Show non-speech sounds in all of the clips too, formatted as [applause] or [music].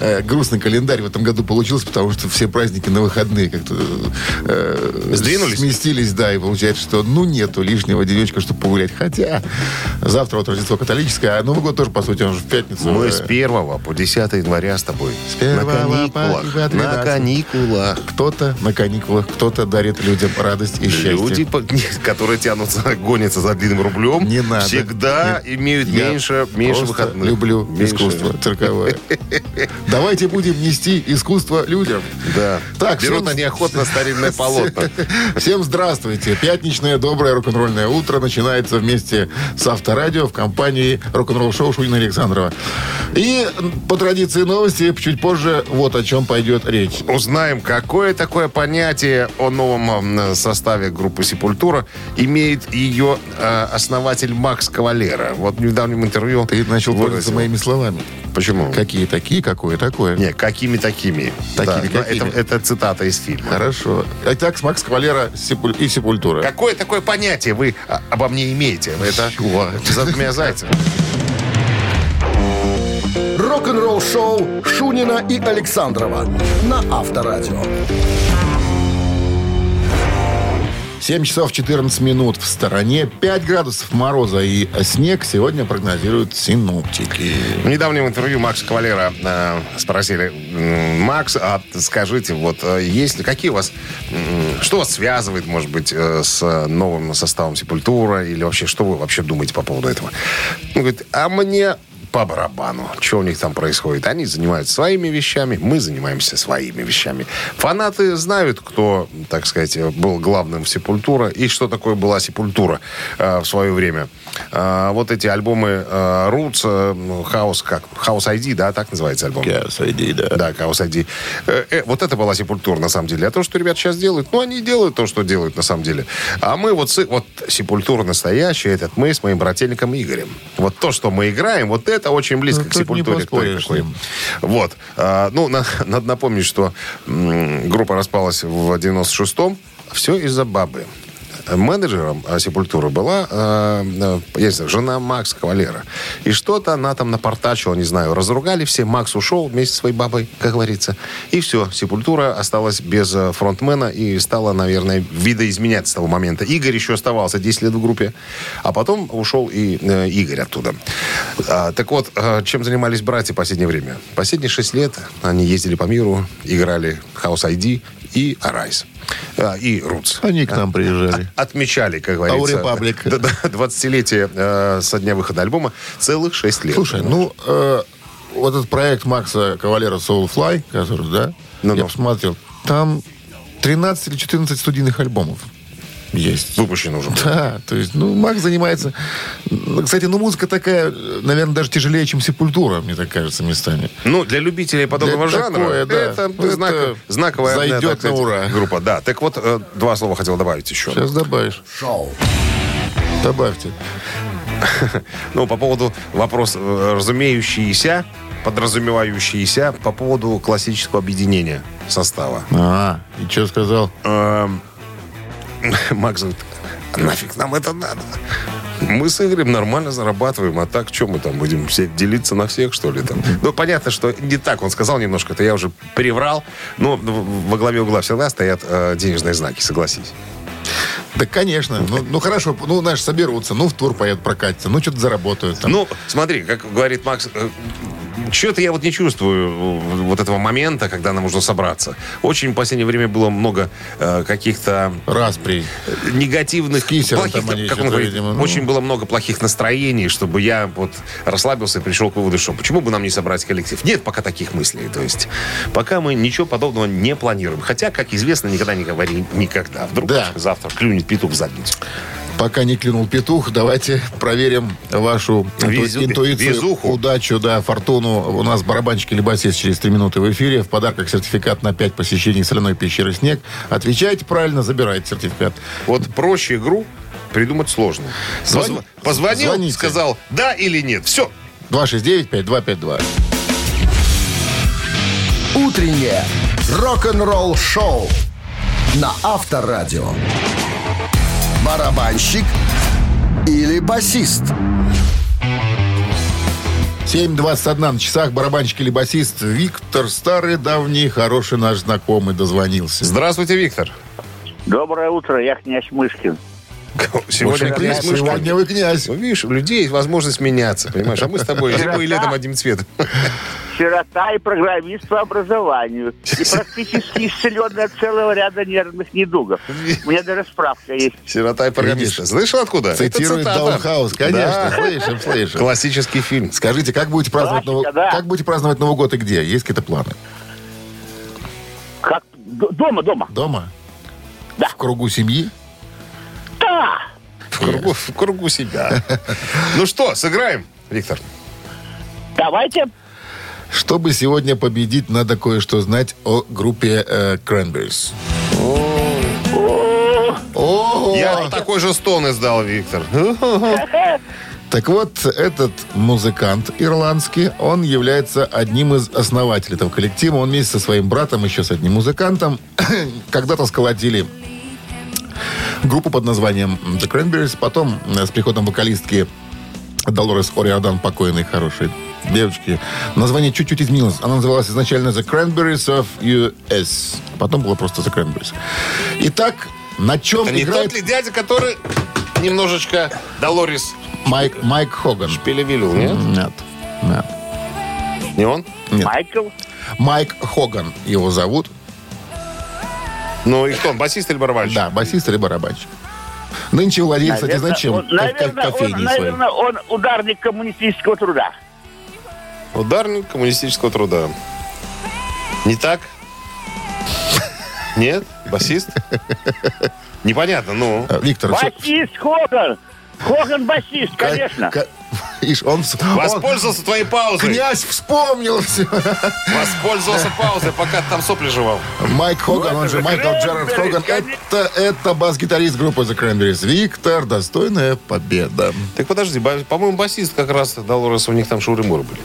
э, грустный календарь в этом году получился, потому что все праздники на выходные как-то э, Сдвинулись? сместились, да, и получается, что ну нету лишнего денечка, чтобы погулять. Хотя завтра вот Рождество католическое, а Новый год тоже, по сути, он же в пятницу. Мы Э, с 1 по 10 января с тобой. С первого на по- каникулах. по На 13. каникулах. Кто-то на каникулах, кто-то дарит людям радость и счастье. Люди, которые тянутся, [laughs] гонятся за длинным рублем, Не надо. всегда Нет. имеют Я меньше, меньше выходных. люблю Меньше. искусство [laughs] цирковое. Давайте будем нести искусство людям. Да. Так, Берут всем- они охотно старинное полотно. [laughs] Всем здравствуйте. Пятничное доброе рок-н-ролльное утро начинается вместе с Авторадио в компании рок-н-ролл шоу Шунина Александрова. И по традиции новости чуть позже вот о чем пойдет речь. Узнаем, какое такое понятие о новом составе группы «Сепультура» имеет ее э, основатель Макс Кавалера. Вот в недавнем интервью... Ты начал пользоваться моими словами. Почему? Какие такие, какое такое. Не, какими такими. Такими, Да, какими. Это, это цитата из фильма. Хорошо. Итак, с Макс Кавалера и Сепультура. Какое такое понятие вы а, обо мне имеете? Это Чего? за двумя зайцами. Рок-н-ролл-шоу Шунина и Александрова на Авторадио. 7 часов 14 минут в стороне. 5 градусов мороза и снег сегодня прогнозируют синоптики. В недавнем интервью Макса Кавалера э, спросили, «М, Макс, а скажите, вот э, есть ли, какие у вас, что вас связывает, может быть, э, с новым составом Сепультура, или вообще, что вы вообще думаете по поводу этого? Он говорит, а мне по барабану, что у них там происходит. Они занимаются своими вещами, мы занимаемся своими вещами. Фанаты знают, кто, так сказать, был главным в Сепультура и что такое была Сепультура э, в свое время. Э, вот эти альбомы э, Roots, э, House, как? House ID, да, так называется альбом? Сойди, да. Да, Chaos ID. Э, э, вот это была Сепультура, на самом деле. А то, что ребят сейчас делают, ну, они делают то, что делают, на самом деле. А мы вот, вот Сепультура настоящая, этот мы с моим брательником Игорем. Вот то, что мы играем, вот это очень близко Ну, к Сепультуре. к той, поспоришь с какой. ним. Вот. А, ну, на- надо напомнить, что м, группа распалась в 96-м. Все из-за бабы. Менеджером а, Сепультуры была э, я не знаю, жена Макс Кавалера. И что-то она там напортачила, не знаю, разругали все. Макс ушел вместе с своей бабой, как говорится. И все, Сепультура осталась без фронтмена и стала, наверное, видоизменять с того момента. Игорь еще оставался 10 лет в группе, а потом ушел и э, Игорь оттуда. А, так вот, чем занимались братья в последнее время? Последние 6 лет они ездили по миру, играли House ID и Arise. А, и Roots. Они к нам приезжали. Отмечали, как говорится, Republic. да- да, 20-летие э, со дня выхода альбома целых 6 лет. Слушай, ну, э, вот этот проект Макса Кавалера Soulfly, который, да, я посмотрел, там 13 или 14 студийных альбомов есть. Выпущено уже. Да, то есть, ну, Макс занимается... ну, Кстати, ну, музыка такая, наверное, даже тяжелее, чем Сепультура, мне так кажется, местами. Ну, для любителей подобного Для жанра такое, да. это, Это знак- знаковая зайдет да, так на ура. группа. Да, так вот, э, два слова хотел добавить еще. Сейчас добавишь. Шоу. Добавьте. [laughs] Ну, по поводу вопрос э, разумеющийся, подразумевающийся по поводу классического объединения состава. А, и что сказал? Эм, [laughs] Макс говорит, «А нафиг нам это надо? Мы с Игорем нормально зарабатываем, а так что мы там будем все делиться на всех, что ли? Там? Ну, понятно, что не так он сказал немножко, это я уже приврал, но во главе угла всегда стоят э, денежные знаки, согласись. Да, конечно. Ну, ну, хорошо, ну, знаешь, соберутся, ну, в тур поедут прокатиться, ну, что-то заработают там. Ну, смотри, как говорит Макс, что-то я вот не чувствую э, вот этого момента, когда нам нужно собраться. Очень в последнее время было много э, каких-то Распри. негативных, плохих, там как он говорит, видимо, ну. очень было много плохих настроений, чтобы я вот расслабился и пришел к выводу, что почему бы нам не собрать коллектив? Нет пока таких мыслей. То есть пока мы ничего подобного не планируем. Хотя, как известно, никогда не говори никогда. Вдруг Да. завтра клюнет петух в задницу. Пока не клюнул петух, давайте проверим вашу Везу- интуицию, везуху. удачу, да, фортуну. У нас барабанщик или басист через 3 минуты в эфире. В подарках сертификат на 5 посещений соляной пещеры «Снег». Отвечайте правильно, забирайте сертификат. Вот проще игру придумать сложно. Звони- Позв- Позвонил, звоните. сказал да или нет. Все. 269-5252. Утреннее рок-н-ролл шоу на Авторадио. Барабанщик или басист? 7.21 на часах. Барабанщик или басист Виктор, старый, давний, хороший наш знакомый, дозвонился. Здравствуйте, Виктор. Доброе утро, я князь Мышкин. Сегодня князь, Мышкин. сегодня вы князь. Ну, видишь, у людей есть возможность меняться, понимаешь? А мы с тобой [laughs] зимой и летом одним цветом. Сирота и программист по образованию. И практически исцеленный от целого ряда нервных недугов. У меня даже справка есть. Сирота и программист. Слышал откуда? Цитирует. Даунхаус. Конечно, Да. слышим, слышим. Классический фильм. Скажите, как будете праздновать, Классика, Новый... да. как будете праздновать Новый год и где? Есть какие-то планы? Как? Дома, дома. Дома? Да. В кругу семьи? Да! В кругу, в кругу себя. Ну что, сыграем, Виктор? Давайте. Чтобы сегодня победить, надо кое-что знать о группе э, Cranberries. Я такой же стон издал, Виктор. [laughs] Так вот, этот музыкант ирландский, он является одним из основателей этого коллектива. Он вместе со своим братом, еще с одним музыкантом, [coughs] когда-то сколотили группу под названием The Cranberries. Потом э, с приходом вокалистки Долорес Ориадан, покойной, хорошей девочки, название чуть-чуть изменилось. Она называлась изначально The Cranberries of US. Потом было просто The Cranberries. Итак, на чем Это не играет тот ли дядя, который немножечко Долорис Майк, Майк Хоган? Пелевилил, нет? Нет. Нет. Не он? Майкл. Майк Хоган его зовут. Ну и кто он, басист или барабанщик? Да, басист или барабанщик. Нынче кстати, Наверное, знаешь чем? он, Как- как наверное, он, кофейней своей. наверное, он ударник коммунистического труда. Ударник коммунистического труда. Не так? Нет? Басист? Непонятно, ну. А, Виктор, Басист Хоган. Хоган басист, конечно. Ишь, он, Воспользовался твоей паузой. Князь вспомнил все. Воспользовался паузой, пока ты там сопли жевал. Майк Хоган, он же Майкл Джерард Хоган. Это, это бас-гитарист группы The Cranberries. Виктор, достойная победа. Так подожди, по-моему, басист как раз Долорес, у них там шуры-муры были.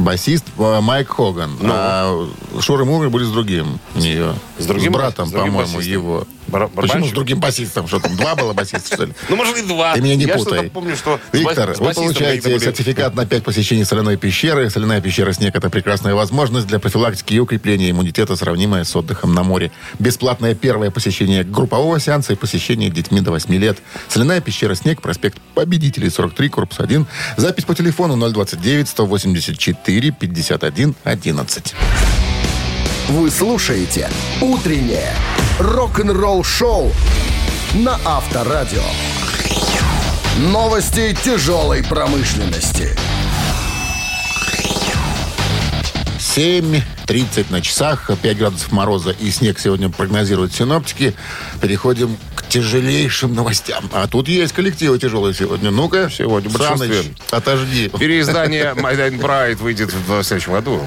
Басист э, Майк Хоган. А Шуры Муры были с другим нее. С другим братом, с другим по-моему, его. Почему с другим басистом? Что там, два было басиста, что ли? Ну, может, и два. Ты меня не Я путай. что-то помню, что Виктор, вы получаете сертификат на 5 посещений соляной пещеры. Соляная пещера «Снег» — это прекрасная возможность для профилактики и укрепления иммунитета, сравнимая с отдыхом на море. Бесплатное первое посещение группового сеанса и посещение детьми до 8 лет. Соляная пещера «Снег», проспект Победителей, 43, корпус 1. Запись по телефону 029-184-51-11. Вы слушаете «Утреннее рок-н-ролл-шоу» на Авторадио. Новости тяжелой промышленности. 7.30 на часах, 5 градусов мороза и снег сегодня прогнозируют синоптики. Переходим к тяжелейшим новостям. А тут есть коллективы тяжелые сегодня. Ну-ка, Сегодня Саныч, отожди. Переиздание My Dying Bride выйдет в следующем году.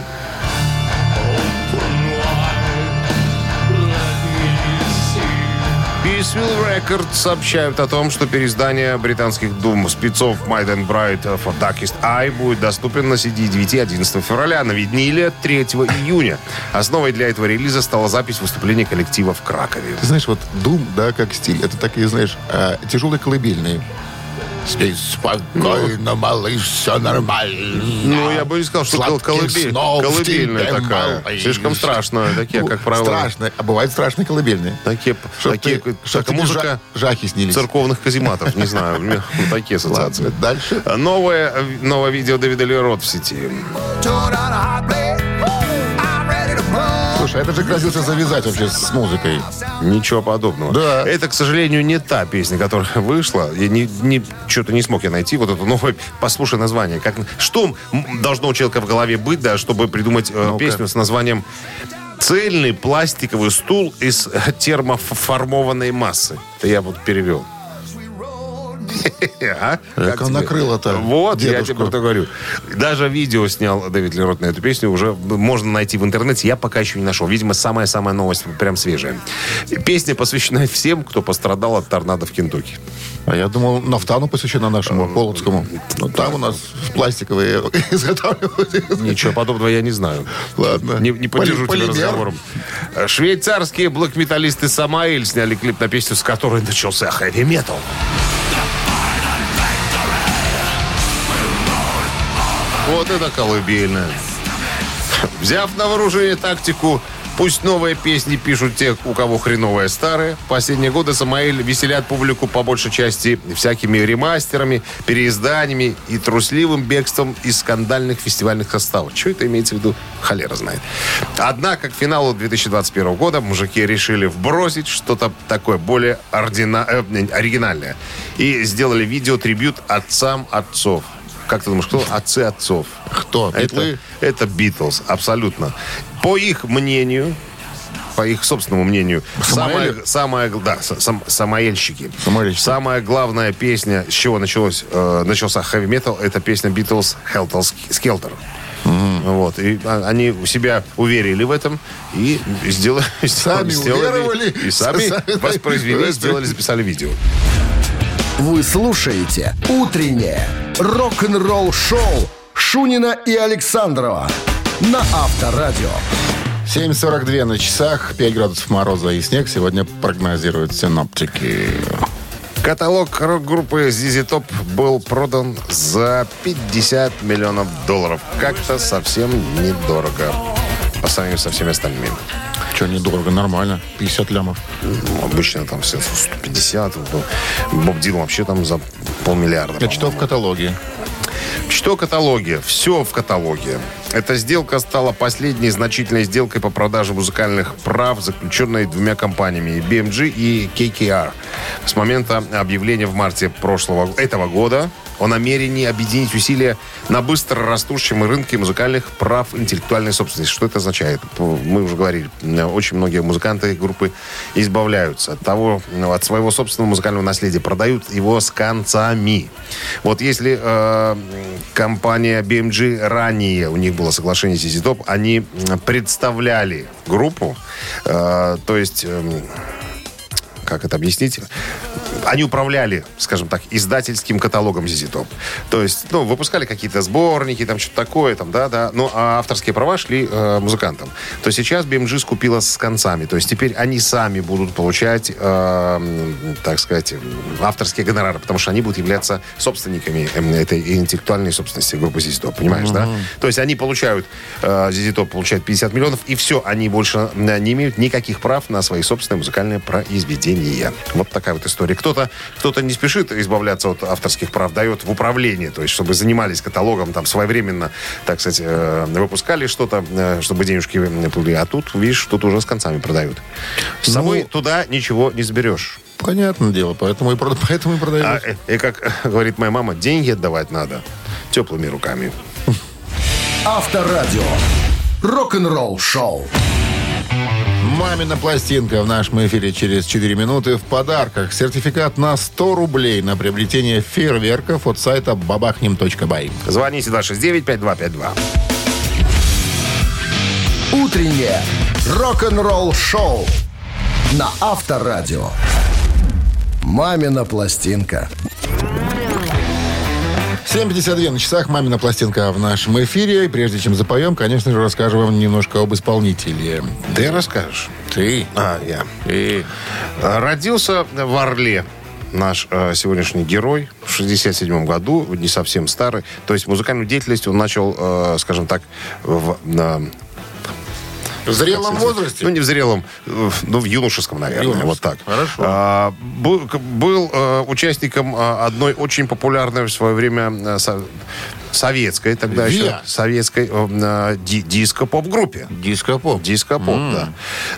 Peaceville Records сообщают о том, что переиздание британских дум спецов My Dying Bride for Darkest Eye будет доступен на CD 9 11 февраля, на виниле 3 июня. Основой для этого релиза стала запись выступления коллектива в Кракове. Ты знаешь, вот Дум, да, как стиль, это такие, знаешь, а, тяжелые колыбельные. Спи спокойно, малыш, все нормально. Ну, я бы не сказал, что Сладких колыбель, колыбельная такая. малыш. Слишком страшная. Такие, Ну, как правило, Страшные. А бывают страшные колыбельные. такие, Чтоб такие ты- чтоб такая музыка жа- жахи снились. церковных казематов. Не знаю, у меня такие ассоциации. Дальше. Новое, новое видео Дэвида Ли Рот в сети. Слушай, а это же грозился завязать вообще с музыкой. Ничего подобного. Да. Это, к сожалению, не та песня, которая [laughs] вышла. Я не, не, что-то не смог я найти вот эту новую. [laughs] Послушай название. Как, что должно у человека в голове быть, да, чтобы придумать э, песню с названием «Цельный пластиковый стул из термоформованной массы». Это я вот перевел. А? Как он накрыло-то Вот, я тебе про это говорю. Даже видео снял Дэвид Лерот на эту песню. Уже можно найти в интернете. Я пока еще не нашел. Видимо, самая-самая новость прям свежая. Песня посвящена всем, кто пострадал от торнадо в Кентукки. А я думал, нафтану посвящена нашему Полоцкому. Ну, там у нас пластиковые [laughs] изготавливают. Ничего подобного я не знаю. Ладно. Не, не поддержу тебя разговором. Швейцарские блэк-металлисты Самаэль сняли клип на песню, с которой начался хэви-метал. Вот это колыбельная. Взяв на вооружение тактику Пусть новые песни пишут те, у кого хреновые старые. Последние годы Самаэль веселят публику по большей части всякими ремастерами, переизданиями и трусливым бегством из скандальных фестивальных составов. Что это имеется в виду? Холера знает. Однако к финалу 2021 года мужики решили вбросить что-то такое более ордина- э, оригинальное. И сделали видео-трибют отцам отцов. Как ты думаешь, кто отцы отцов? Кто? Это, Битлы? это Битлз, абсолютно. По их мнению, по их собственному мнению, самая, самая, да, сам- самоэльщики. Самоэльщики. Самая главная песня, с чего началось, э, начался хэви метал, это песня Битлз Helter Skelter. Вот. И а, они у себя уверили в этом и сделали, [laughs] Сами сделали- уверовали, и сами воспроизвели, [laughs] сделали, записали видео. Вы слушаете «Утреннее рок-н-ролл-шоу» Шунина и Александрова на Авторадио. 7.42 на часах, 5 градусов мороза и снег сегодня прогнозируют синоптики. Каталог рок-группы ZZ Top был продан за 50 миллионов долларов. Как-то совсем недорого по сравнению со всеми остальными. Что, недорого, нормально. 50 лямов. Ну, Обычно там все 150. был. Боб Дилан вообще там за полмиллиарда. Я читал в каталоге. Что каталоге? Все в каталоге. Эта сделка стала последней значительной сделкой по продаже музыкальных прав, заключенной двумя компаниями BMG и KKR. С момента объявления в марте прошлого этого года о намерении объединить усилия на быстро растущем рынке музыкальных прав интеллектуальной собственности. Что это означает? Мы уже говорили, очень многие музыканты группы избавляются от того, от своего собственного музыкального наследия, продают его с концами. Вот если э, компания BMG ранее, у них было соглашение с ZZ Top, они представляли группу, э, то есть... эм, как это объяснить? Они управляли, скажем так, издательским каталогом ZZ Top. То есть, ну, выпускали какие-то сборники, там что-то такое, там, да, да. Ну, а авторские права шли э, музыкантам. То сейчас BMG скупила с концами. То есть теперь они сами будут получать, э, так сказать, авторские гонорары, потому что они будут являться собственниками э, этой интеллектуальной собственности группы ZZ Top, понимаешь, да? То есть они получают, э, ZZ Top получает 50 миллионов, и все, они больше э, не имеют никаких прав на свои собственные музыкальные произведения. Вот такая вот история. Кто-то кто не спешит избавляться от авторских прав, дает в управление, то есть чтобы занимались каталогом, там своевременно, так сказать, э, выпускали что-то, э, чтобы денежки были. А тут, видишь, тут уже с концами продают. С Ну, собой туда ничего не заберешь. Понятное дело, поэтому и, [laughs] поэтому и продают. А, э, и как [laughs] говорит моя мама, деньги отдавать надо теплыми руками. Авторадио. Рок-н-ролл-шоу. Мамина пластинка в нашем эфире через 4 минуты. В подарках сертификат на 100 рублей на приобретение фейерверков от сайта бабахнем.бай. Звоните 269-5252. Утреннее рок-н-ролл-шоу на Авторадио. «Мамина пластинка». 7.52 на часах. Мамина пластинка в нашем эфире. И прежде чем запоем, конечно же, расскажу вам немножко об исполнителе. Ты расскажешь? Ты. А, я. И А, Родился в Орле наш э, сегодняшний герой в 67 году, не совсем старый. То есть музыкальную деятельность он начал, э, скажем так, в, на- в зрелом возрасте. Ну, не в зрелом, ну, в юношеском, наверное, Юношеском. вот так. Хорошо. А, был был, э, участником э, одной очень популярной в свое время э, со- советской тогда Виа. еще, советской э, ди- диско-поп-группе. Диско-поп. Диско-поп, да.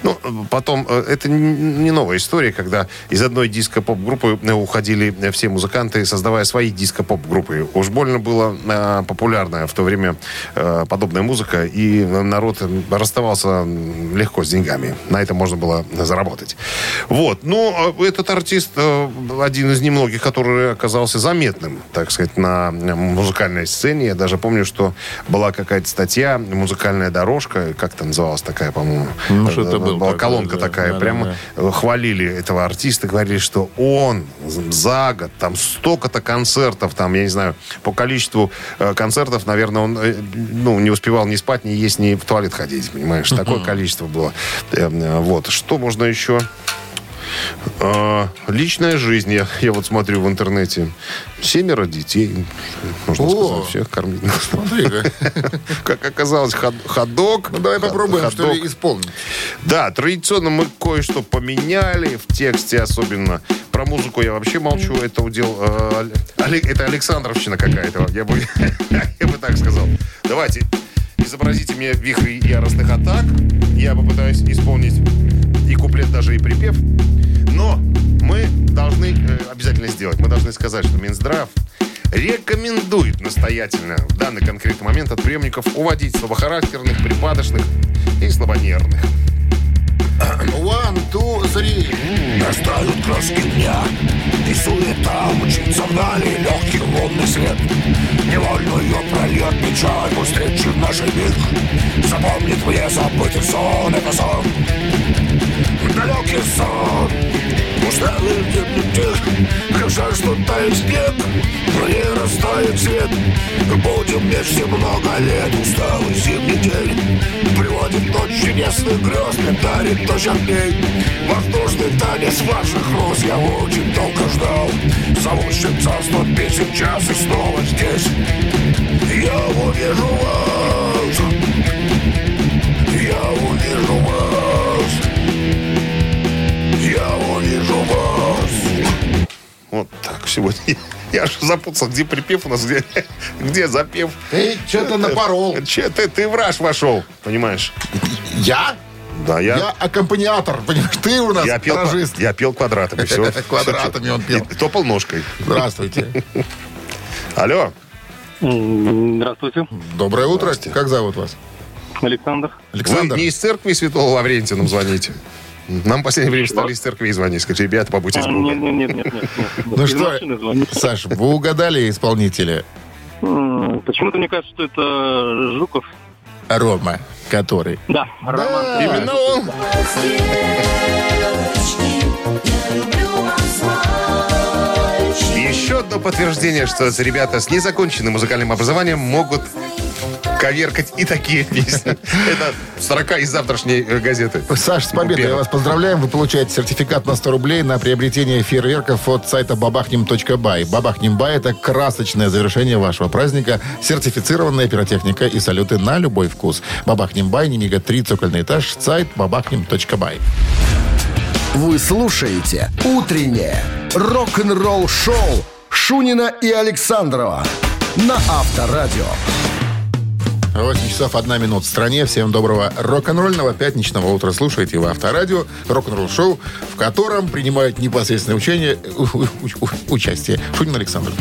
Ну, потом, э, это не новая история, когда из одной диско-поп-группы э, уходили э, все музыканты, создавая свои диско-поп-группы. Уж больно была э, популярная в то время э, подобная музыка, и народ расставался легко с деньгами. На это можно было заработать. Вот. Ну, э, этот артист э, один из немногих, который оказался заметным, так сказать, на музыкальной сцене. Я даже помню, что была какая-то статья, музыкальная дорожка, как это называлась такая, по-моему. Ну, что-то Э, было Была такое, колонка да. такая, Да, прямо да, хвалили этого артиста, говорили, что он за год, там столько-то концертов, там, я не знаю, по количеству э, концертов, наверное, он э, ну, не успевал ни спать, ни есть, ни в туалет ходить, понимаешь? Такое количество было. Э, э, Вот. Что можно еще? А, личная жизнь, я, я вот смотрю в интернете. Семеро детей. Можно О! сказать, всех кормить. Смотри-ка. [laughs] Как оказалось, ход- ходок. Ну, давай попробуем, что ли, исполнить. Да, традиционно мы кое-что поменяли в тексте, особенно про музыку я вообще молчу. Это удел... э, это Александровщина какая-то, я бы, [laughs] я бы так сказал. Давайте, изобразите мне вихрь яростных атак. Я попытаюсь исполнить и куплет, даже и припев. Но мы должны э, обязательно сделать. Мы должны сказать, что Минздрав рекомендует настоятельно в данный конкретный момент от приемников уводить слабохарактерных, припадочных и слабонервных. One, two, three. Настают краски дня И суета мчится вдали Легкий лунный свет Невольную прольет печаль Встречи в нашей миг Запомнит мне забытый сон Это сон Далекий сон Усталый гибнет тих Хотя что тает снег Но не растает свет. Будем вместе много лет. Усталый зимний день. Приводит ночь чудесных грез Мне дарит ночь огней Воздушный танец ваших роз Я очень долго ждал Зовущим царство песен час И снова здесь. Я увижу вас Так сегодня. [laughs] Я же запутался, где припев у нас, где, где запев. Ты что-то напорол. Че ты, ты в раж вошел, понимаешь? Я? Да, я, Я аккомпаниатор, понимаешь? Ты у нас я, пел, гаражист. я пел квадратами. Все, [laughs] Квадратами он пел. И топал ножкой. Здравствуйте. [laughs] Алло. Здравствуйте, Доброе утро. Как зовут вас? Александр. Александр. Вы не из церкви Святого Лаврентия нам звоните. Нам в последнее время стали из церкви звонить. Скажите, ребята, побудьте с А, Нет, нет, нет, нет, нет. Ну Из что. Саш, вы угадали исполнителя Почему-то мне кажется, что это Жуков. Рома, который. Да, Роман. Именно он. Еще одно подтверждение, что ребята с незаконченным музыкальным образованием могут коверкать и такие песни. [laughs] Это строка из завтрашней э, газеты. Саш, с победой. Я вас поздравляем. Вы получаете сертификат на 100 рублей на приобретение фейерверков от сайта бабахнем.бай. Бабахнем.бай – это красочное завершение вашего праздника, сертифицированная пиротехника и салюты на любой вкус. Бабахнем.бай, Немига 3, цокольный этаж, сайт бабахнем.бай. Вы слушаете «Утреннее рок-н-ролл-шоу» Шунина и Александрова на Авторадио. 8 часов 1 минут в стране. Всем доброго рок-н-ролльного пятничного утра. Слушайте вы Авторадио, рок-н-ролл шоу, в котором принимают непосредственное учение, у- у- у- участие Шунин Александр.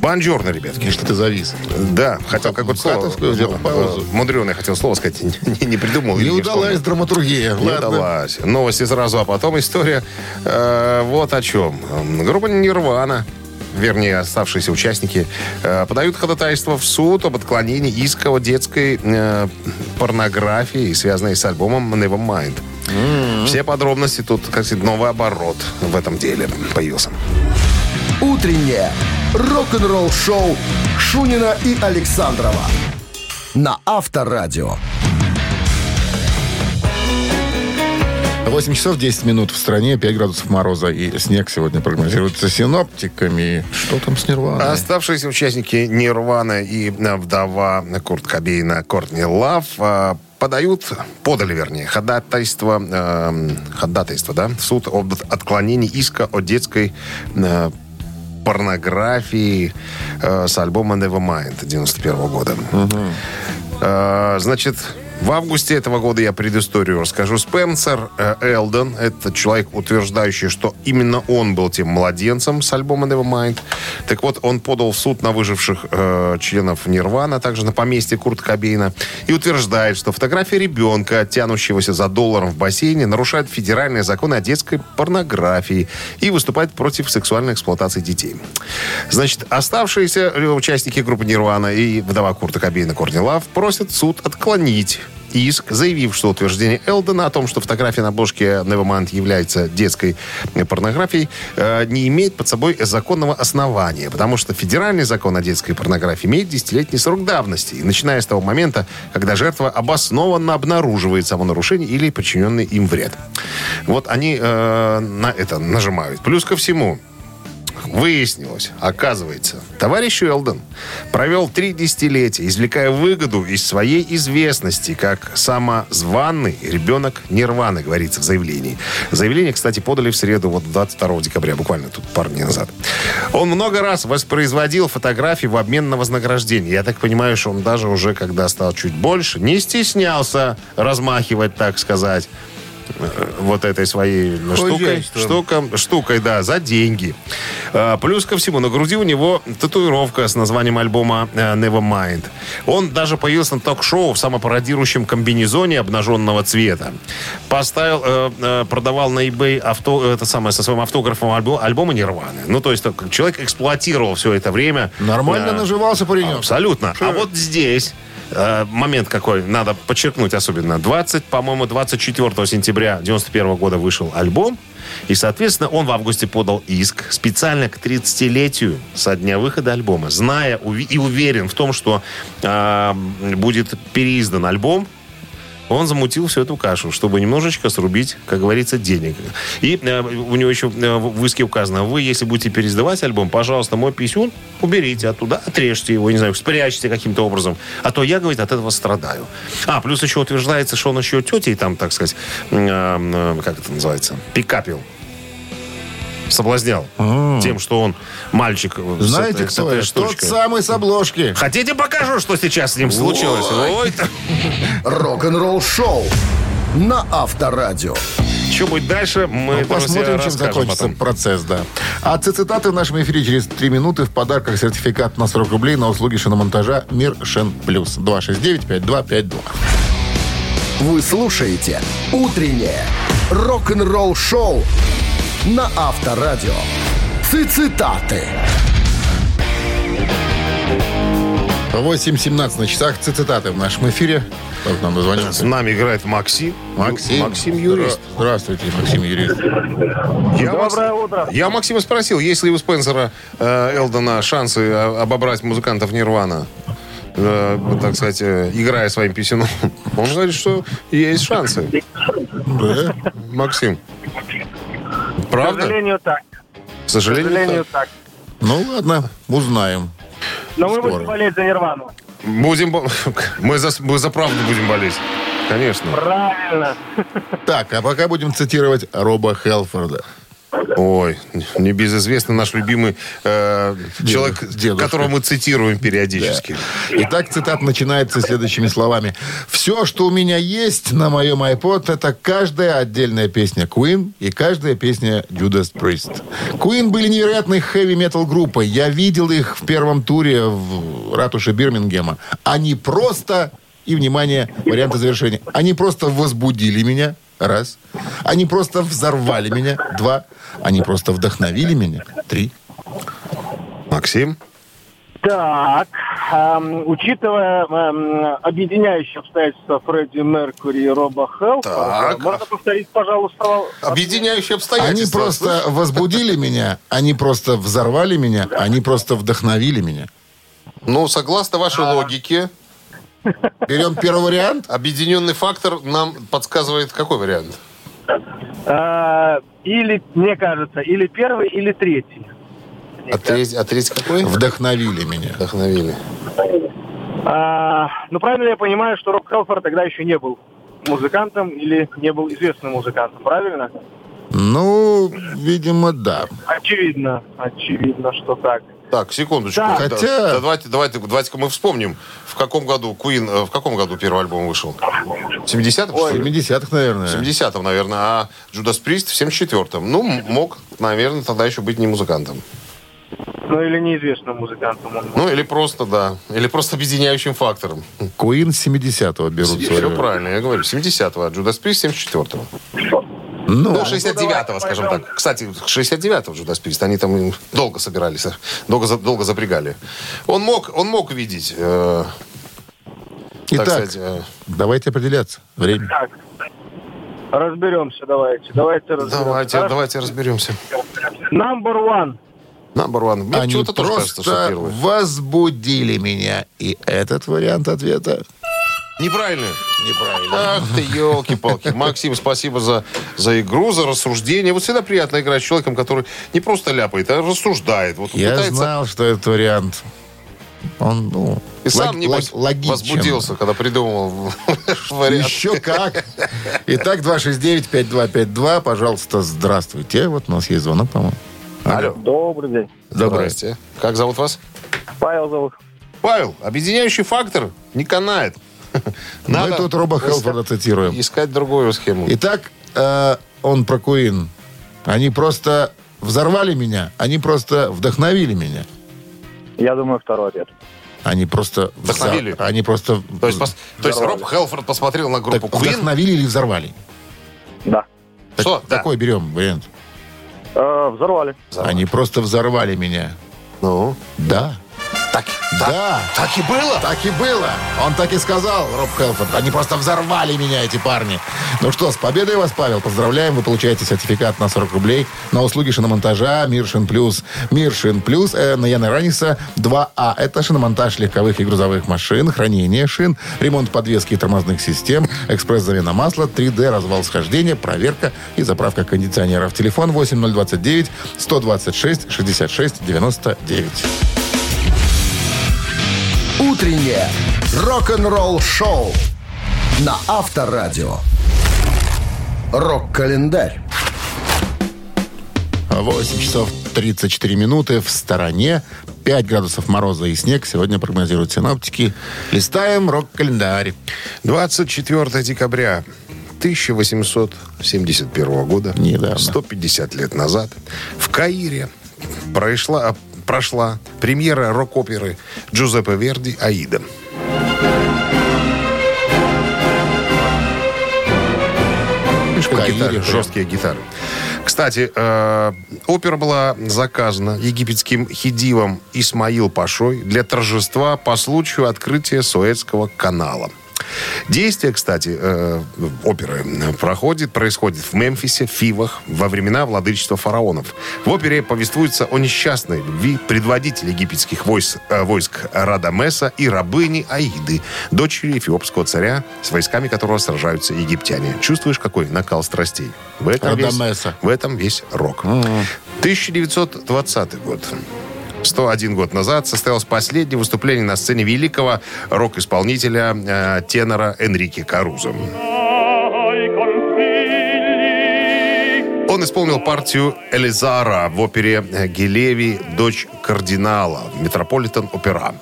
Бонжорно, ребятки. Что ты завис? Да, хотел какое-то слово. Сделал паузу. Мудреное хотел слово сказать, [laughs] не, не придумал. Не удалась драматургия. Не Ладно. удалась. Новости сразу, а потом история. Э, вот о чем. Группа Нирвана, вернее, оставшиеся участники, э, подают ходатайство в суд об отклонении иска о детской э, порнографии, связанной с альбомом Nevermind. Все подробности тут, как сказать, новый оборот в этом деле появился. «Утреннее рок-н-ролл-шоу» Шунина и Александрова на Авторадио. 8 часов 10 минут в стране, 5 градусов мороза и снег сегодня прогнозируется синоптиками. Что там с Нирваной? Оставшиеся участники Нирвана и э, вдова Курт Кобейна Кортни Лав э, подают, подали, вернее, ходатайство, э, ходатайство, да, в суд об отклонении иска о детской э, порнографии э, с альбома Nevermind 91 года. Э, значит, в августе этого года я предысторию расскажу. Спенсер э, Элден, это человек, утверждающий, что именно он был тем младенцем с альбома Nevermind. Так вот, он подал в суд на выживших э, членов Нирвана, а также на поместье Курт Кобейна, и утверждает, что фотография ребенка, тянущегося за долларом в бассейне, нарушает федеральные законы о детской порнографии и выступает против сексуальной эксплуатации детей. Значит, оставшиеся участники группы Нирвана и вдова Курта Кобейна Корни Лав просят суд отклонить иск, заявив, что утверждение Элдена о том, что фотография на обложке Nevermind является детской порнографией, э, не имеет под собой законного основания, потому что федеральный закон о детской порнографии имеет десятилетний срок давности, и начиная с того момента, когда жертва обоснованно обнаруживает само нарушение или причиненный им вред. Вот они э, на это нажимают. Плюс ко всему, Выяснилось, оказывается, товарищ Уэлдон провел три десятилетия, извлекая выгоду из своей известности, как самозванный ребенок Нирваны, говорится в заявлении. Заявление, кстати, подали в среду, вот 22 декабря, буквально тут пару дней назад. Он много раз воспроизводил фотографии в обмен на вознаграждение. Я так понимаю, что он даже уже, когда стал чуть больше, не стеснялся размахивать, так сказать вот этой своей штукой, штуком, штукой, да, за деньги. А, плюс ко всему, на груди у него татуировка с названием альбома э, Nevermind. Он даже появился на ток-шоу в самопародирующем комбинезоне обнаженного цвета. Поставил, э, э, продавал на eBay авто, это самое, со своим автографом альбом, альбома Нирваны. Ну, то есть человек эксплуатировал все это время. Нормально наживался паренек. Абсолютно. А вот здесь Э, момент какой надо подчеркнуть особенно. 20, по-моему, 24 сентября 91 года вышел альбом. И, соответственно, он в августе подал иск специально к 30-летию со дня выхода альбома, зная и уверен в том, что э, будет переиздан альбом он замутил всю эту кашу, чтобы немножечко срубить, как говорится, денег. И э, у него еще э, в иске указано, вы, если будете переиздавать альбом, пожалуйста, мой писюн уберите оттуда, отрежьте его, не знаю, спрячьте каким-то образом. А то я, говорит, от этого страдаю. А, плюс еще утверждается, что он еще тетей там, так сказать, э, э, как это называется, пикапил соблазнял А-а-а. тем, что он мальчик. Знаете, с, кто это? Тот самый с обложки. Хотите покажу, что сейчас с ним случилось? Ой. Рок-н-ролл шоу на Авторадио. Что будет дальше, мы ну, посмотрим, чем закончится потом. процесс, да. А цитаты в нашем эфире через 3 минуты в подарках сертификат на 40 рублей на услуги шиномонтажа «Мир Шен Плюс». 269-5252. Вы слушаете «Утреннее рок-н-ролл-шоу» на Авторадио. Цитаты. 8.17 на часах цитаты в нашем эфире. Как нам дозвонился? С нами играет Максим. Максим. Максим Юрист. Здравствуйте, Максим Юрист. Я Доброе Макс... утро. Я Максима спросил, есть ли у Спенсера э, Элдона шансы обобрать музыкантов Нирвана? Э, так сказать, э, играя своим писюном. Он говорит, что есть шансы. Да? Максим. Правда? К сожалению, так. К сожалению, К сожалению так. так. Ну, ладно, узнаем. Но мы будем болеть за Нирвану. Будем... [laughs] Мы за, мы за правду будем болеть. Конечно. Правильно. Так, а пока будем цитировать Роба Хелфорда. Ой, небезызвестный наш любимый э, человек, Дедушка. которого мы цитируем периодически. Да. Итак, цитат начинается следующими словами. «Все, что у меня есть на моем iPod, это каждая отдельная песня Queen и каждая песня Judas Priest. Queen были невероятной хэви-метал группой. Я видел их в первом туре в ратуше Бирмингема. Они просто и, внимание, варианты завершения. Они просто возбудили меня. Раз. Они просто взорвали меня. Два. Они просто вдохновили меня. Три. Максим? Так, эм, учитывая эм, объединяющие обстоятельства Фредди Меркури и Роба Хелфа, можно повторить, пожалуйста? Объединяющие обстоятельства. Они просто возбудили меня, они просто взорвали меня, они просто вдохновили меня. Ну, согласно вашей логике, Берем первый вариант. Объединенный фактор нам подсказывает какой вариант? А, или, мне кажется, или первый, или третий. А третий, а третий какой? Вдохновили меня. Вдохновили. А, ну, правильно я понимаю, что Роб Хелфорд тогда еще не был музыкантом или не был известным музыкантом, правильно? Ну, видимо, да. Очевидно, очевидно, что так. Так, секундочку. Да. Хотя- да, давайте, давайте, давайте-ка мы вспомним, в каком году Queen, э, в каком году первый альбом вышел? В 70-м, что В ли? 70-х, наверное. В 70-м, наверное, а Judas Priest в 74-м. Ну, мог, наверное, тогда еще быть не музыкантом. Ну или неизвестным музыкантом. Ну, или просто, да, или просто объединяющим фактором. Куин с 70-го берут Все правильно, я говорю, 70-го, а Judas Priest 74-го. Ну, Ну, 69-го, скажем так. Кстати, 69-го Judas Priest, они там долго собирались, долго, долго запрягали. Он мог, он мог видеть, э, так Итак, сказать, э, давайте определяться. Время. Так, разберемся, давайте. Давайте разберемся. давайте, Хорошо? давайте разберемся. Number one. Number one. Мне Они почему-то тоже кажется, что просто первый. возбудили меня. И этот вариант ответа Неправильно. Неправильно. Ах ты, елки-палки. Максим, спасибо за, за игру, за рассуждение. Вот всегда приятно играть с человеком, который не просто ляпает, а рассуждает. Вот Я пытается знал, что этот вариант, он, ну, И сам, небось, лог- логичен. возбудился, когда придумал вариант. Еще как. Итак, 269-5252, пожалуйста, здравствуйте. Вот у нас есть звонок, по-моему. Алло. Добрый день. Добрый. Здрасте. Как зовут вас? Павел зовут. Павел, объединяющий фактор не канает. [laughs] Мы тут Роба Хелфорда цитируем. Искать другую схему. Итак, э, он про Куин. Они просто взорвали меня, они просто вдохновили меня. Я думаю, второй ответ. Они просто... взор- Вдохновили? Они просто... То есть, пос- то есть Роб Хелфорд посмотрел на так, группу Queen. вдохновили или взорвали? Да. Что? Да. Какой берем вариант? Э, взорвали. Они просто взорвали меня. Ну? Да. Так, Да. так и было. Так и было. Он так и сказал, Роб Хелфорд. Они просто взорвали меня, эти парни. Ну что, с победой вас, Павел. Поздравляем. Вы получаете сертификат на 40 рублей на услуги шиномонтажа Миршин Плюс. Миршин Плюс э, на Яна Раниса 2А. Это шиномонтаж легковых и грузовых машин, хранение шин, ремонт подвески и тормозных систем, экспресс-замена масла, 3D, развал схождения, проверка и заправка кондиционеров. Телефон 8029 126 66 99. Утреннее рок-н-ролл-шоу на Авторадио. Рок-календарь. 8 часов 34 минуты в стороне. 5 градусов мороза и снег. Сегодня прогнозируют синоптики. Листаем рок-календарь. 24 декабря 1871 года, Недавно. 150 лет назад, в Каире прошла, прошла премьера рок-оперы Джузеппе Верди «Аида». Гитары, жесткие гитары. Кстати, э, опера была заказана египетским хидивом Исмаил Пашой для торжества по случаю открытия Суэцкого канала. Действие, кстати, э, оперы проходит, происходит в Мемфисе, Фивах, во времена владычества фараонов. В опере повествуется о несчастной любви предводителя египетских войск, э, войск Радамеса и рабыни Аиды, дочери эфиопского царя, с войсками которого сражаются египтяне. Чувствуешь, какой накал страстей? В этом, весь, Радамеса. в этом весь рок. 1920 год. 101 год назад состоялось последнее выступление на сцене великого рок-исполнителя, э, тенора Энрике Карузо. Он исполнил партию Элеазара в опере Галеви «Дочь кардинала» Метрополитен Опера.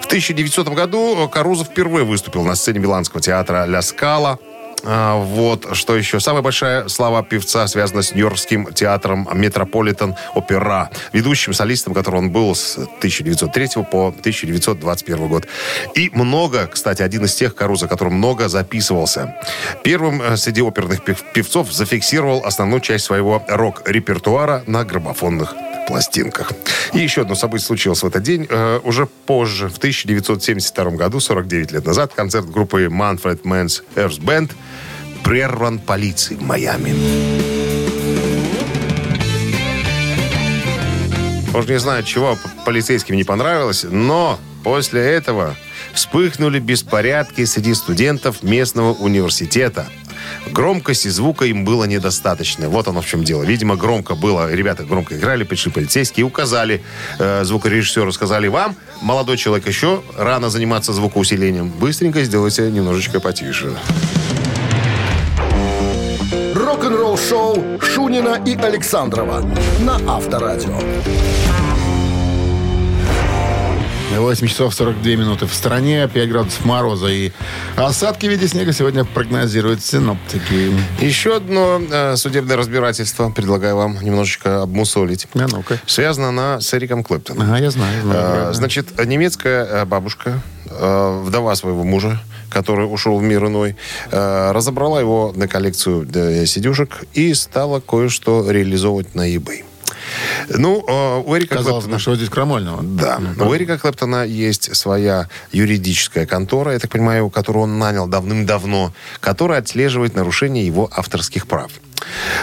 В 1900 году Карузо впервые выступил на сцене Миланского театра «Ля Скала». А, Вот, что еще. Самая большая слава певца связана с Нью-Йоркским театром Метрополитен Опера, ведущим солистом, которым он был с 1903 по 1921 год. И много, кстати, один из тех Карузо, который много записывался. Первым э, среди оперных пев- певцов зафиксировал основную часть своего рок-репертуара на граммофонных пластинках. И еще одно событие случилось в этот день. Э, уже позже, в 1972 году, 49 лет назад, концерт группы Manfred Mann's Earth Band прерван полицией в Майами. Может, не знаю, чего полицейским не понравилось, но после этого вспыхнули беспорядки среди студентов местного университета. Громкости звука им было недостаточно. Вот оно в чем дело. Видимо, громко было. Ребята громко играли, пришли полицейские и указали э, звукорежиссеру, сказали вам, молодой человек, еще рано заниматься звукоусилением. Быстренько сделайте немножечко потише. Рок-н-ролл-шоу Шунина и Александрова на Авторадио. 8 часов 42 минуты в стране, 5 градусов мороза и осадки в виде снега сегодня прогнозируют синоптики. Еще одно э, судебное разбирательство предлагаю вам немножечко обмусолить. А ну-ка. Связано она с Эриком Клэптоном. Ага, я знаю. знаю, Э. Значит, немецкая э, бабушка, э, вдова своего мужа, который ушел в мир иной, э, разобрала его на коллекцию э, сидюшек и стала кое-что реализовывать на eBay. Ну, э, у Эрика Казалось Клэптона... что здесь крамольного. Да. У Эрика Клэптона есть своя юридическая контора, я так понимаю, которую он нанял давным-давно, которая отслеживает нарушение его авторских прав.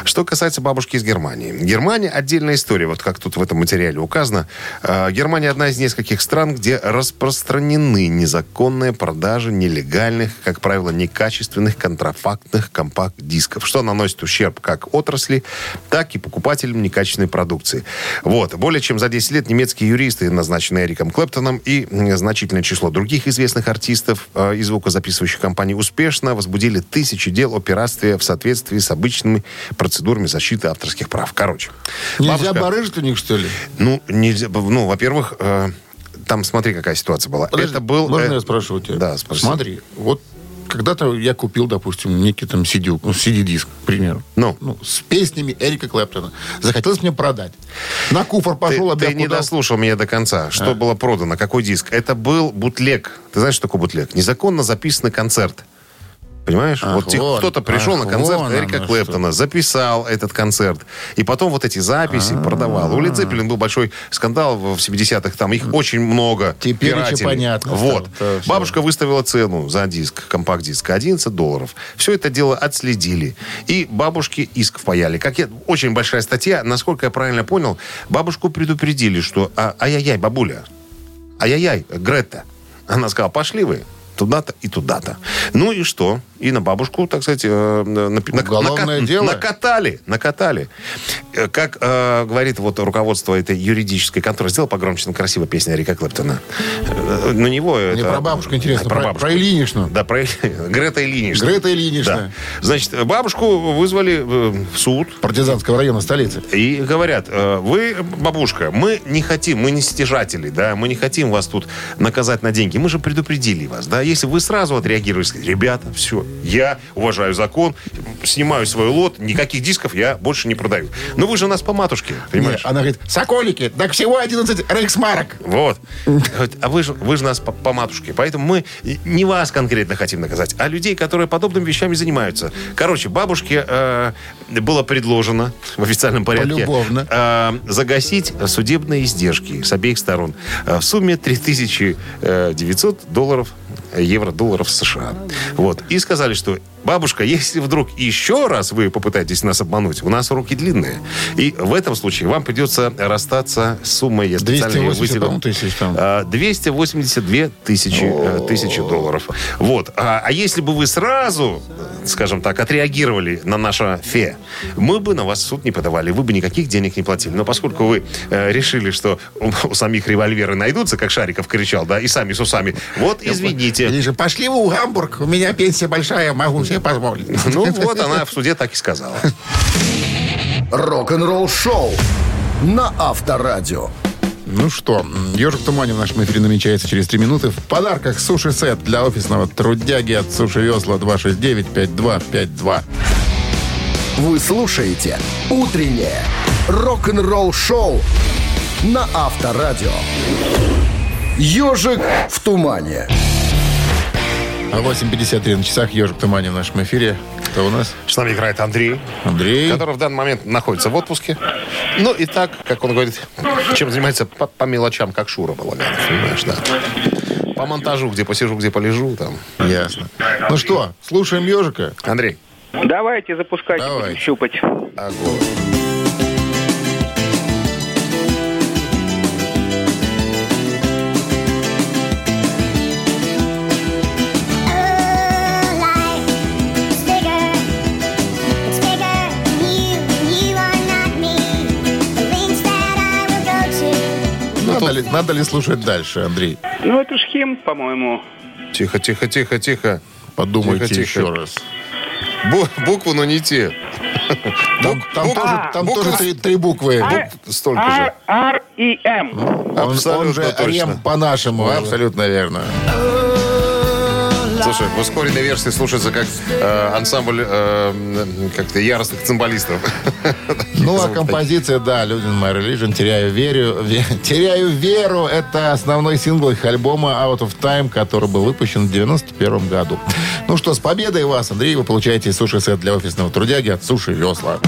Что касается бабушки из Германии. Германия отдельная история, вот как тут в этом материале указано. Э, Германия одна из нескольких стран, где распространены незаконные продажи нелегальных, как правило, некачественных контрафактных компакт-дисков, что наносит ущерб как отрасли, так и покупателям некачественной продукции. Вот. Более чем за 10 лет немецкие юристы, назначенные Эриком Клэптоном, и значительное число других известных артистов э, и звукозаписывающих компаний успешно возбудили тысячи дел о пиратстве в соответствии с обычными процедурами защиты авторских прав. Короче. Нельзя бабушка- барыжить у них, что ли? Ну, нельзя. Ну, во-первер, э, там смотри, какая ситуация была. Подожди, Это был... Можно э, я спрошу у тебя? Да, спроси. Смотри, вот когда-то я купил, допустим, некий там CD, ну, CD-диск, к примеру. Ну? с песнями Эрика Клэптона. Захотелось мне продать. На куфор Ты, пошел, ты объявку не дослушал меня до конца. Что было продано? Какой диск? Это был бутлег. Ты знаешь, что такое бутлег? Незаконно записанный концерт. Понимаешь? Ах, вот вон, кто-то пришел ах, на концерт вон Эрика Клэптона, записал этот концерт, и потом вот эти записи А. продавал. У Зеппелин был большой скандал в 70-х, там их очень много Теперь еще понятно Вот. стало. Бабушка выставила цену за диск, компакт-диск, 11 долларов. Все это дело отследили. И бабушке иск впаяли. Как я, очень большая статья. Насколько я правильно понял, бабушку предупредили, что а, ай-яй-яй, бабуля, ай-яй-яй, Грета. Она сказала, пошли вы туда-то и туда-то. Ну и что? И на бабушку, так сказать, э, нак- Уголовное нака- дело? накатали, накатали. Э, Как э, говорит вот руководство этой юридической конторы, сделал погромче, красивая песня Рика Клэптона. Э, На него Мне это... про бабушку интересно, про, бабушку. про Ильиничну. Да, про [laughs] Грета Ильинична. Грета Ильинична. Да. Значит, бабушку вызвали в суд. Партизанского района столицы. И говорят, вы, бабушка, мы не хотим, мы не стяжатели, да, мы не хотим вас тут наказать на деньги. Мы же предупредили вас, да. Если вы сразу сказали, ребята, все, я уважаю закон, снимаю свой лот, никаких дисков я больше не продаю. Но вы же нас по матушке, понимаешь? Не, она говорит, соколики, так всего 11 рейхсмарок. Вот. А вы же, вы же нас по, по матушке. Поэтому мы не вас конкретно хотим наказать, а людей, которые подобными вещами занимаются. Короче, бабушке э, было предложено в официальном порядке Полюбовно. э, загасить судебные издержки с обеих сторон э, в сумме 3900 долларов евро-долларов США. Вот. И сказали, что бабушка, если вдруг еще раз вы попытаетесь нас обмануть, у нас руки длинные. И в этом случае вам придется расстаться с суммой, я специально ее 280, вытянул. по-моему, тысяч там. А, 282 тысячи, э, тысячи долларов. Вот. А, а если бы вы сразу, скажем так, отреагировали на наше фе, мы бы на вас в суд не подавали, вы бы никаких денег не платили. Но поскольку вы э, решили, что у, у самих револьверы найдутся, как Шариков кричал, да, и сами с усами, вот извините. Или же пошли вы в Гамбург, у меня пенсия большая, могу себе позволить. [laughs] Ну вот она в суде так и сказала. Рок-н-ролл шоу на Авторадио. Ну что, ежик в тумане в нашем эфире намечается через три минуты. В подарках суши-сет для офисного трудяги от Суши Весла 269-5252. Вы слушаете «Утреннее рок-н-ролл шоу» на Авторадио. «Ежик в тумане». А 8.53 на часах ежик в тумане в нашем эфире. Кто у нас? С нами играет Андрей. Андрей. который в данный момент находится в отпуске. Ну и так, как он говорит, чем занимается по, по мелочам, как Шура Балаганов, понимаешь, да. По монтажу, где посижу, где полежу, там. Ясно. Ну что, слушаем ежика. Андрей, Давайте, запускайте, Давай. будем щупать. огонь. Надо ли, надо ли слушать дальше, Андрей? Ну, это ж хим, по-моему. Тихо, тихо, тихо, тихо. Подумайте Тихо, тихо. еще раз. Бу- букву, но не те. Там, там тоже, там тоже три, три буквы. Столько же. Р и М. Он, он Абсолютно же точно. Рем по-нашему, абсолютно верно. Слушай, в ускоренной версии слушается как э, ансамбль э, как-то яростных цимбалистов. [laughs] Ну, а композиция, да, Людин My Religion, теряю веру, ве- теряю веру, это основной сингл их альбома Out of Time, который был выпущен в 91 году. Ну что, с победой вас, Андрей, вы получаете суши-сет для офисного трудяги от Суши Весла.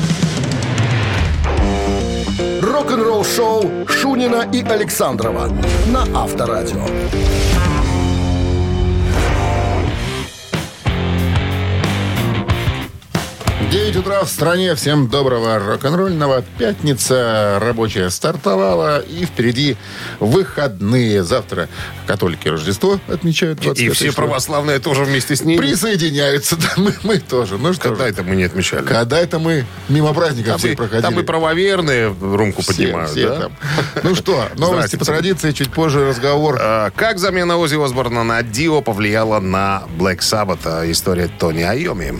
Рок-н-ролл шоу Шунина и Александрова на Авторадио. 9 утра в стране. Всем доброго рок-н-ролльного. Пятница рабочая стартовала. И впереди выходные. Завтра католики Рождество отмечают. И 25 все православные тоже вместе с ними. Присоединяются. Да, мы, мы тоже. Ну что Когда же. это мы не отмечали? Когда это мы мимо праздников Там всех и, проходили. там и правоверные румку Все, поднимают, все да? там. Ну что, [laughs] новости по традиции. Чуть позже разговор. А, Как замена Ози Осборна на Дио повлияла на Black Sabbath? А, История Тони Айоми.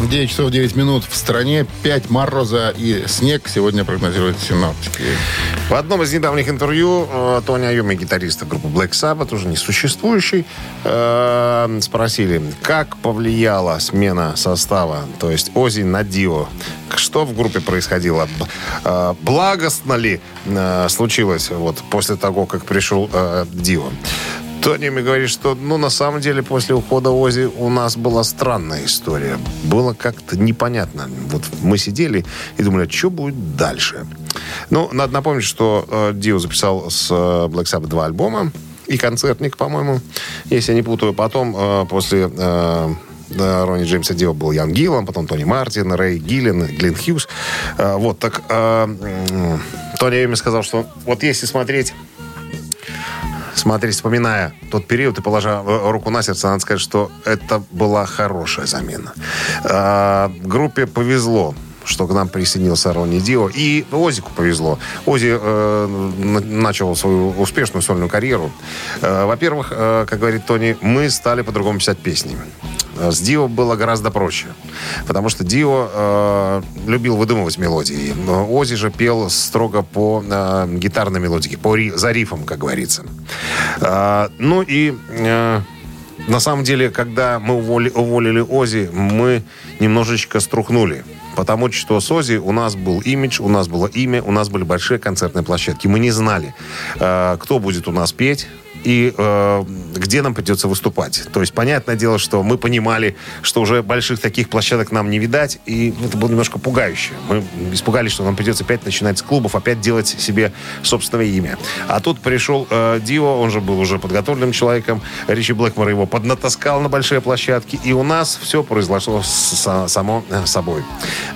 9 часов 9 минут в стране. 5 мороза и снег сегодня прогнозируют синоптики. В одном из недавних интервью э, Тони Айоми, гитариста группы Black Sabbath, уже несуществующий, э, спросили, как повлияла смена состава, то есть Ози на Дио. Что в группе происходило? Э, Благостно ли случилось вот, после того, как пришел Дио? Тони мне говорит, что, ну, на самом деле, после ухода Ози у нас была странная история. Было как-то непонятно. Вот мы сидели и думали, что будет дальше. Ну, надо напомнить, что э, Дио записал с э, Black Sabbath два альбома и концертник, по-моему, если я не путаю. Потом, э, после э, э, Ронни Джеймса Дио был Ян Гиллан, потом Тони Мартин, Рэй Гиллен, Глен Хьюз. Э, вот, так Тони Айоми сказал, что вот если смотреть смотреть, вспоминая тот период и положа э, руку на сердце, надо сказать, что это была хорошая замена. А, Группе повезло что к нам присоединился Ронни Дио. И Озику повезло. Ози э, на- начал свою успешную сольную карьеру. Э, во-первых, э, как говорит Тони, мы стали по-другому писать песни. Э, С Дио было гораздо проще. Потому что Дио э, любил выдумывать мелодии. Ози же пел строго по э, гитарной мелодике, по ри- за рифом, как говорится. А, ну и э, на самом деле, когда мы уволи- уволили Ози, мы немножечко струхнули. Потому что с Ози у нас был имидж, у нас было имя, у нас были большие концертные площадки. Мы не знали, э, кто будет у нас петь и э, где нам придется выступать. То есть, понятное дело, что мы понимали, что уже больших таких площадок нам не видать, и это было немножко пугающе. Мы испугались, что нам придется опять начинать с клубов, опять делать себе собственное имя. А тут пришел э, Дио, он же был уже подготовленным человеком, Ричи Блэкмор его поднатаскал на большие площадки, и у нас все произошло с- само э, собой.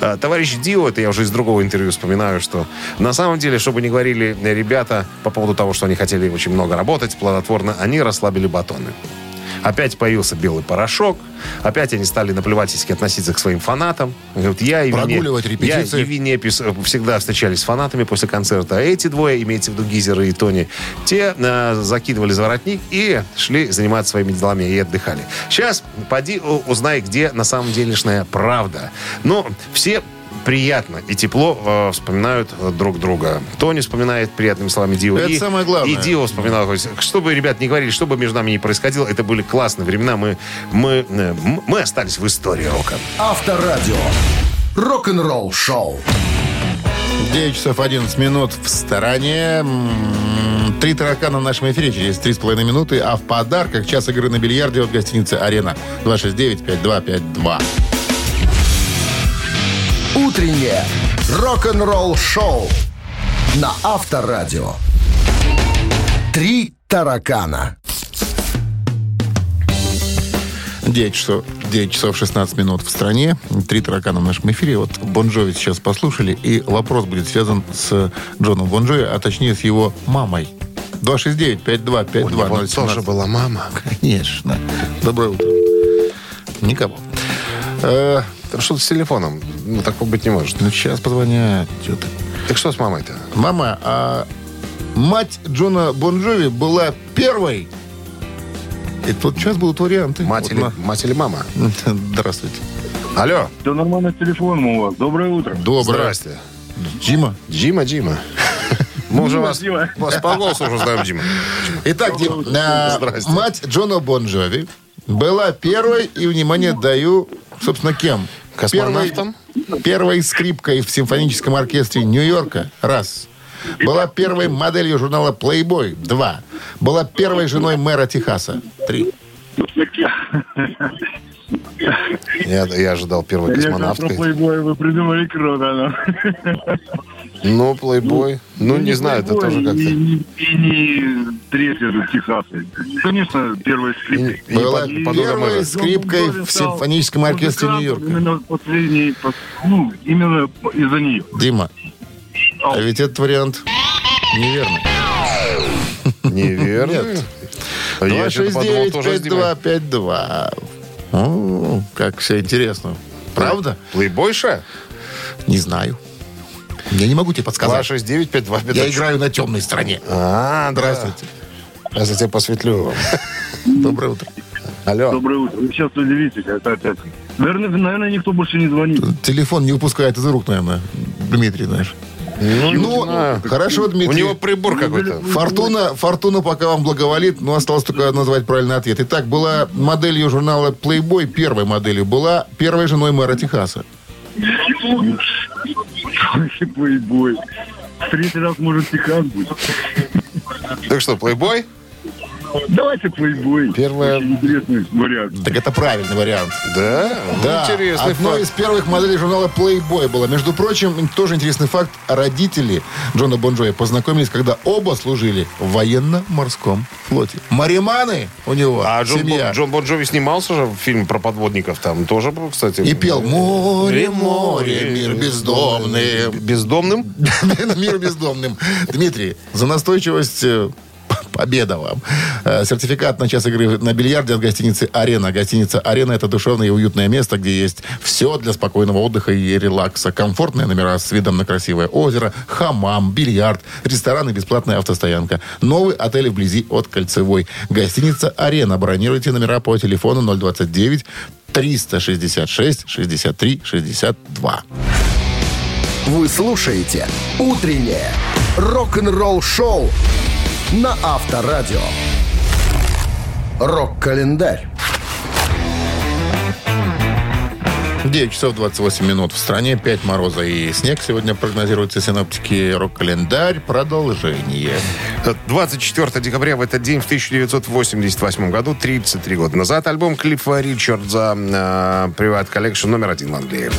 Э, товарищ Дио, это я уже из другого интервью вспоминаю, что на самом деле, чтобы не говорили ребята по поводу того, что они хотели очень много работать, плодотворно, они расслабили батоны. Опять появился белый порошок. Опять они стали наплевательски относиться к своим фанатам. Говорят, я и Прогуливать Вине- репетиции. Я и Винепис э, всегда встречались с фанатами после концерта. А эти двое, имеется в виду Гизер и Тони, те э, закидывали за воротник и шли заниматься своими делами и отдыхали. Сейчас поди узнай, где на самом делешная правда. Но все приятно и тепло э, вспоминают э, друг друга. Тони вспоминает приятными словами Дио. Это и, самое главное. И Дио вспоминал. то есть, Что бы, ребят, не говорили, что бы между нами ни происходило, это были классные времена. Мы, мы, э, мы остались в истории рока. Авторадио. Рок-н-ролл шоу. 9 часов 11 минут в стороне. М, Три таракана в нашем эфире через 3,5 минуты. А в подарках час игры на бильярде от гостиницы «Арена». 269-5252. Утреннее рок-н-ролл шоу на Авторадио. Три таракана. 9 часов, 9 часов 16 минут в стране. Три таракана в нашем эфире. Вот Бонжови сейчас послушали. И вопрос будет связан с Джоном Бонжови, а точнее с его мамой. 269-5252. У него тоже была мама. Конечно. Доброе утро. Никого. Э, что-то с телефоном. Ну, такого быть не может. ну, сейчас позвонят. Чё ты? Так что с мамой-то? Мама, а Мать Джона Бонжови была первой. И тут сейчас будут варианты. Мать, Вот или, на- мать или мама? [laughs] Здравствуйте. Алло. Все нормально с телефоном у вас. Доброе утро. Доброе. Здрасте. Дима. Дима, Дима. [laughs] Мы уже вас, вас по голосу уже знаем, Дима. Итак, Дим, а, мать Джона Бонжови была первой, и, внимание, даю, собственно, кем? Космонавтом? Первой, первой скрипкой в симфоническом оркестре Нью-Йорка. Раз. Была первой моделью журнала Playboy. Два. Была первой женой мэра Техаса. Три. Я, я ожидал первой космонавткой. плейбой вы придумали круто. Ну, плейбой. Ну, не знаю, это тоже И, как-то... не- и не третья тут Техаса. Конечно, первая скрипка. И не Была под- первой скрипкой в симфоническом оркестре Нью-Йорка. Именно последний, пос- ну, именно из-за нее. Дима, а ведь этот вариант неверный. Неверно. Нет. Я что-то подумал тоже с Димой. 269-5252. О, как все интересно. Правда? Плейбойша? Не знаю. Я не могу тебе подсказать. 269-5252. Я играю на темной стороне. А, да. Здравствуйте. Я за тебя посветлю. [laughs] Доброе утро. Алло. Доброе утро. Вы сейчас удивитесь, это опять. Наверное, наверное, никто больше не звонит. Телефон не упускает из рук, наверное. Дмитрий, знаешь. Ну, Ну, знаю. хорошо, У Дмитрий. него прибор какой-то. Фортуна, фортуна пока вам благоволит, но осталось только назвать правильный ответ. Итак, была моделью журнала Playboy, первой моделью, была первой женой мэра Техаса. Плейбой. В третий раз, может, Техас будет. Так что, плейбой? Давайте плейбой. Очень интересный вариант. Так это правильный вариант. Да? Ну, Да, Интересный одной факт. из первых моделей журнала Playboy было. Между прочим, тоже интересный факт. Родители Джона Бонжоя познакомились, когда оба служили в военно-морском флоте. Мариманы у него, А Джон, семья. Бон, Джон Бон Джови снимался же в фильме про подводников. Там тоже, был, кстати. И пел «Море, море, мир бездомный». Бездомным? [laughs] Мир бездомным. Дмитрий, за настойчивость э, победа вам. Э, Сертификат на час игры на бильярде от гостиницы «Арена». Гостиница «Арена» — это душевное и уютное место, где есть все для спокойного отдыха и релакса. Комфортные номера с видом на красивое озеро, хамам, бильярд, ресторан и бесплатная автостоянка. Новый отель вблизи от Кольцевой. Гостиница «Арена». Бронируйте номера по телефону 029 366 63 62. Вы слушаете «Утреннее рок-н-ролл-шоу» на Авторадио. Рок-календарь. 9 часов 28 минут в стране, 5 мороза и снег. Сегодня прогнозируются синоптики рок-календарь. Продолжение. 24 декабря в этот день, в 1988 году, 33 года назад, альбом Клиффа Ричардза э, Private Collection номер один в Англии.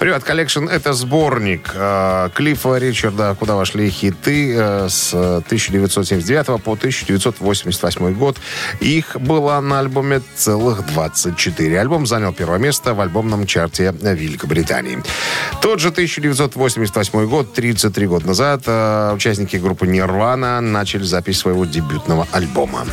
Private Collection это сборник э, Клиффа Ричарда, куда вошли хиты э, с 1979 по 1988 год. Их было на альбоме целых 24. Альбом занял первое место в альбомном чарте Великобритании. Тот же 1988 год, 33 года назад, э, участники группы Нирвана начали запись своего дебютного альбома.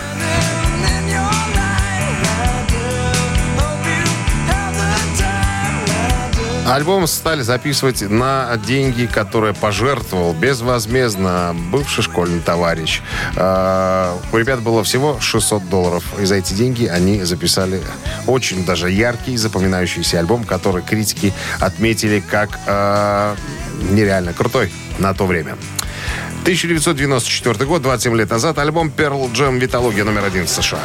Альбом стали записывать на деньги, которые пожертвовал безвозмездно бывший школьный товарищ. Э, У ребят было всего 600 долларов. И за эти деньги они записали очень даже яркий, запоминающийся альбом, который критики отметили как э, нереально крутой на то время. 1994 год, 27 лет назад, альбом Pearl Jam «Витология» номер один в США.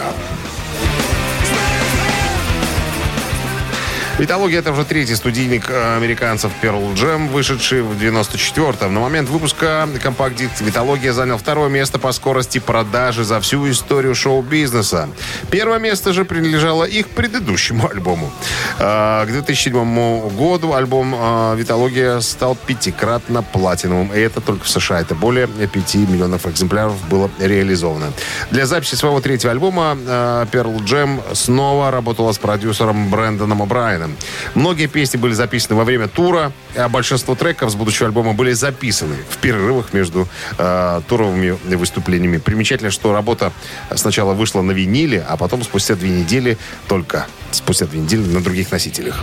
Витология это уже третий студийник э, американцев Pearl Jam, вышедший в 94-м. На момент выпуска компакт-диск Витология занял второе место по скорости продажи за всю историю шоу-бизнеса. Первое место же принадлежало их предыдущему альбому. Э, К 2007 году альбом э, Витология стал пятикратно платиновым. И это только в США. Это более 5 миллионов экземпляров было реализовано. Для записи своего третьего альбома э, Pearl Jam снова работала с продюсером Брэндоном О'Брайеном. Рамштайном. Многие песни были записаны во время тура, а большинство треков с будущего альбома были записаны в перерывах между э, туровыми выступлениями. Примечательно, что работа сначала вышла на виниле, а потом спустя две недели только спустя две недели на других носителях.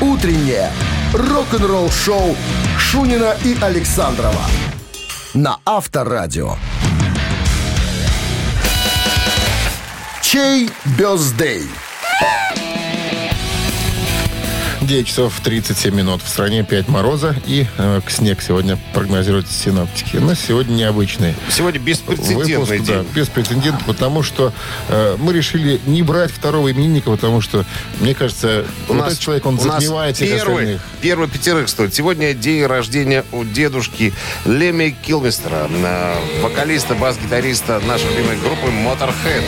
Утреннее рок-н-ролл-шоу Шунина и Александрова на Авторадио. Чей бездей? 9 часов 37 минут. В стране 5 мороза и э, снег сегодня прогнозируют синоптики. Но сегодня необычный. Сегодня беспрецедентный Выпуск, день. да, беспрецедентный, потому что э, мы решили не брать второго именинника, потому что, мне кажется, У вот нас, этот человек, он затмевает всех первый, остальных. первый пятерых стоит. Сегодня день рождения у дедушки Леми Килмистера, э, вокалиста, бас-гитариста нашей любимой группы Motorhead.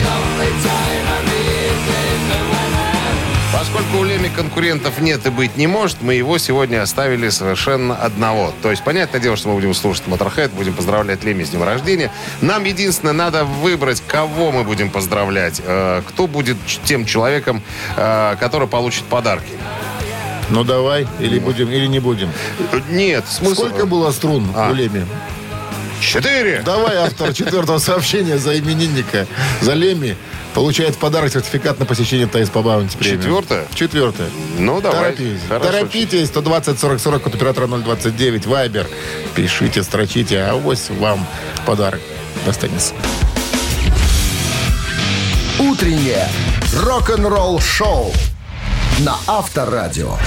Поскольку у Леми конкурентов нет и быть не может, мы его сегодня оставили совершенно одного. То есть, понятное дело, что мы будем слушать Motorhead, будем поздравлять Леми с днем рождения. Нам единственное надо выбрать, кого мы будем поздравлять. э, кто будет тем человеком, э, который получит подарки. Ну давай, или будем, или не будем. Нет, смысл... Сколько было струн А. у Леми? Четыре. Давай автор четвертого сообщения за именинника, за Леми, получает в подарок сертификат на посещение Тайс по Баунти. Четвертое? Четвертое. Ну, давай. Торопитесь. Хорошо. Торопитесь. 120 40 40 от оператора 029 Вайбер. Пишите, строчите, а авось вам подарок достанется. Утреннее рок-н-ролл-шоу на Авторадио.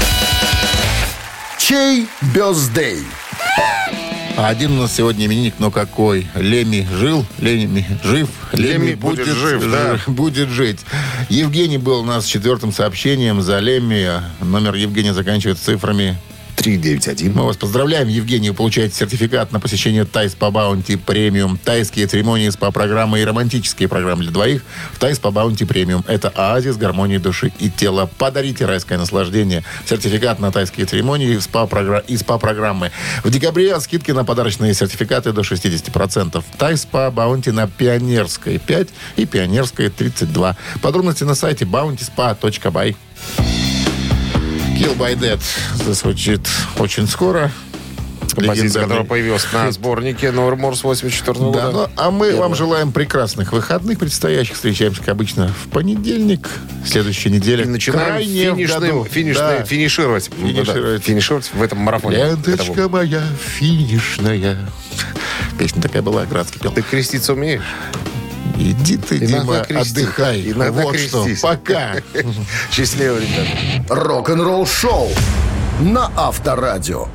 Чей birthday? А один у нас сегодня именинник, но какой? Лемми жил, Лемми жив, Лемми будет жив, да. будет жить. Евгений был у нас четвертым сообщением за Лемми. Номер Евгения заканчивается цифрами 391. Мы вас поздравляем, Евгений. Вы получаете сертификат на посещение Thai Spa Bounty Premium. Тайские церемонии СПА-программы и романтические программы для двоих в Thai Spa Bounty Premium. Это оазис гармонии души и тела. Подарите райское наслаждение. Сертификат на тайские церемонии СПА-програ- и СПА-программы. В декабре скидки на подарочные сертификаты до 60%. Thai Spa Bounty на Пионерской 5 и Пионерской 32. Подробности на сайте bountyspa.by. Killed by Death зазвучит очень скоро. Композиция, которая появилась на сборнике Remorse 84 года. Да, ну, а мы вам желаем прекрасных выходных предстоящих. Встречаемся, как обычно, в понедельник. Следующей неделе. И начинаем финишным- году. финишное- Да. финишировать. Финишировать. Да, финишировать в этом марафоне. Ленточка Этому. моя финишная. Песня такая была, Градский пел. Ты креститься умеешь? Иди ты, Иногда Дима, отдыхай. Иногда вот что. крестись. Пока. [laughs] Счастливо, ребята. Рок-н-ролл-шоу на Авторадио.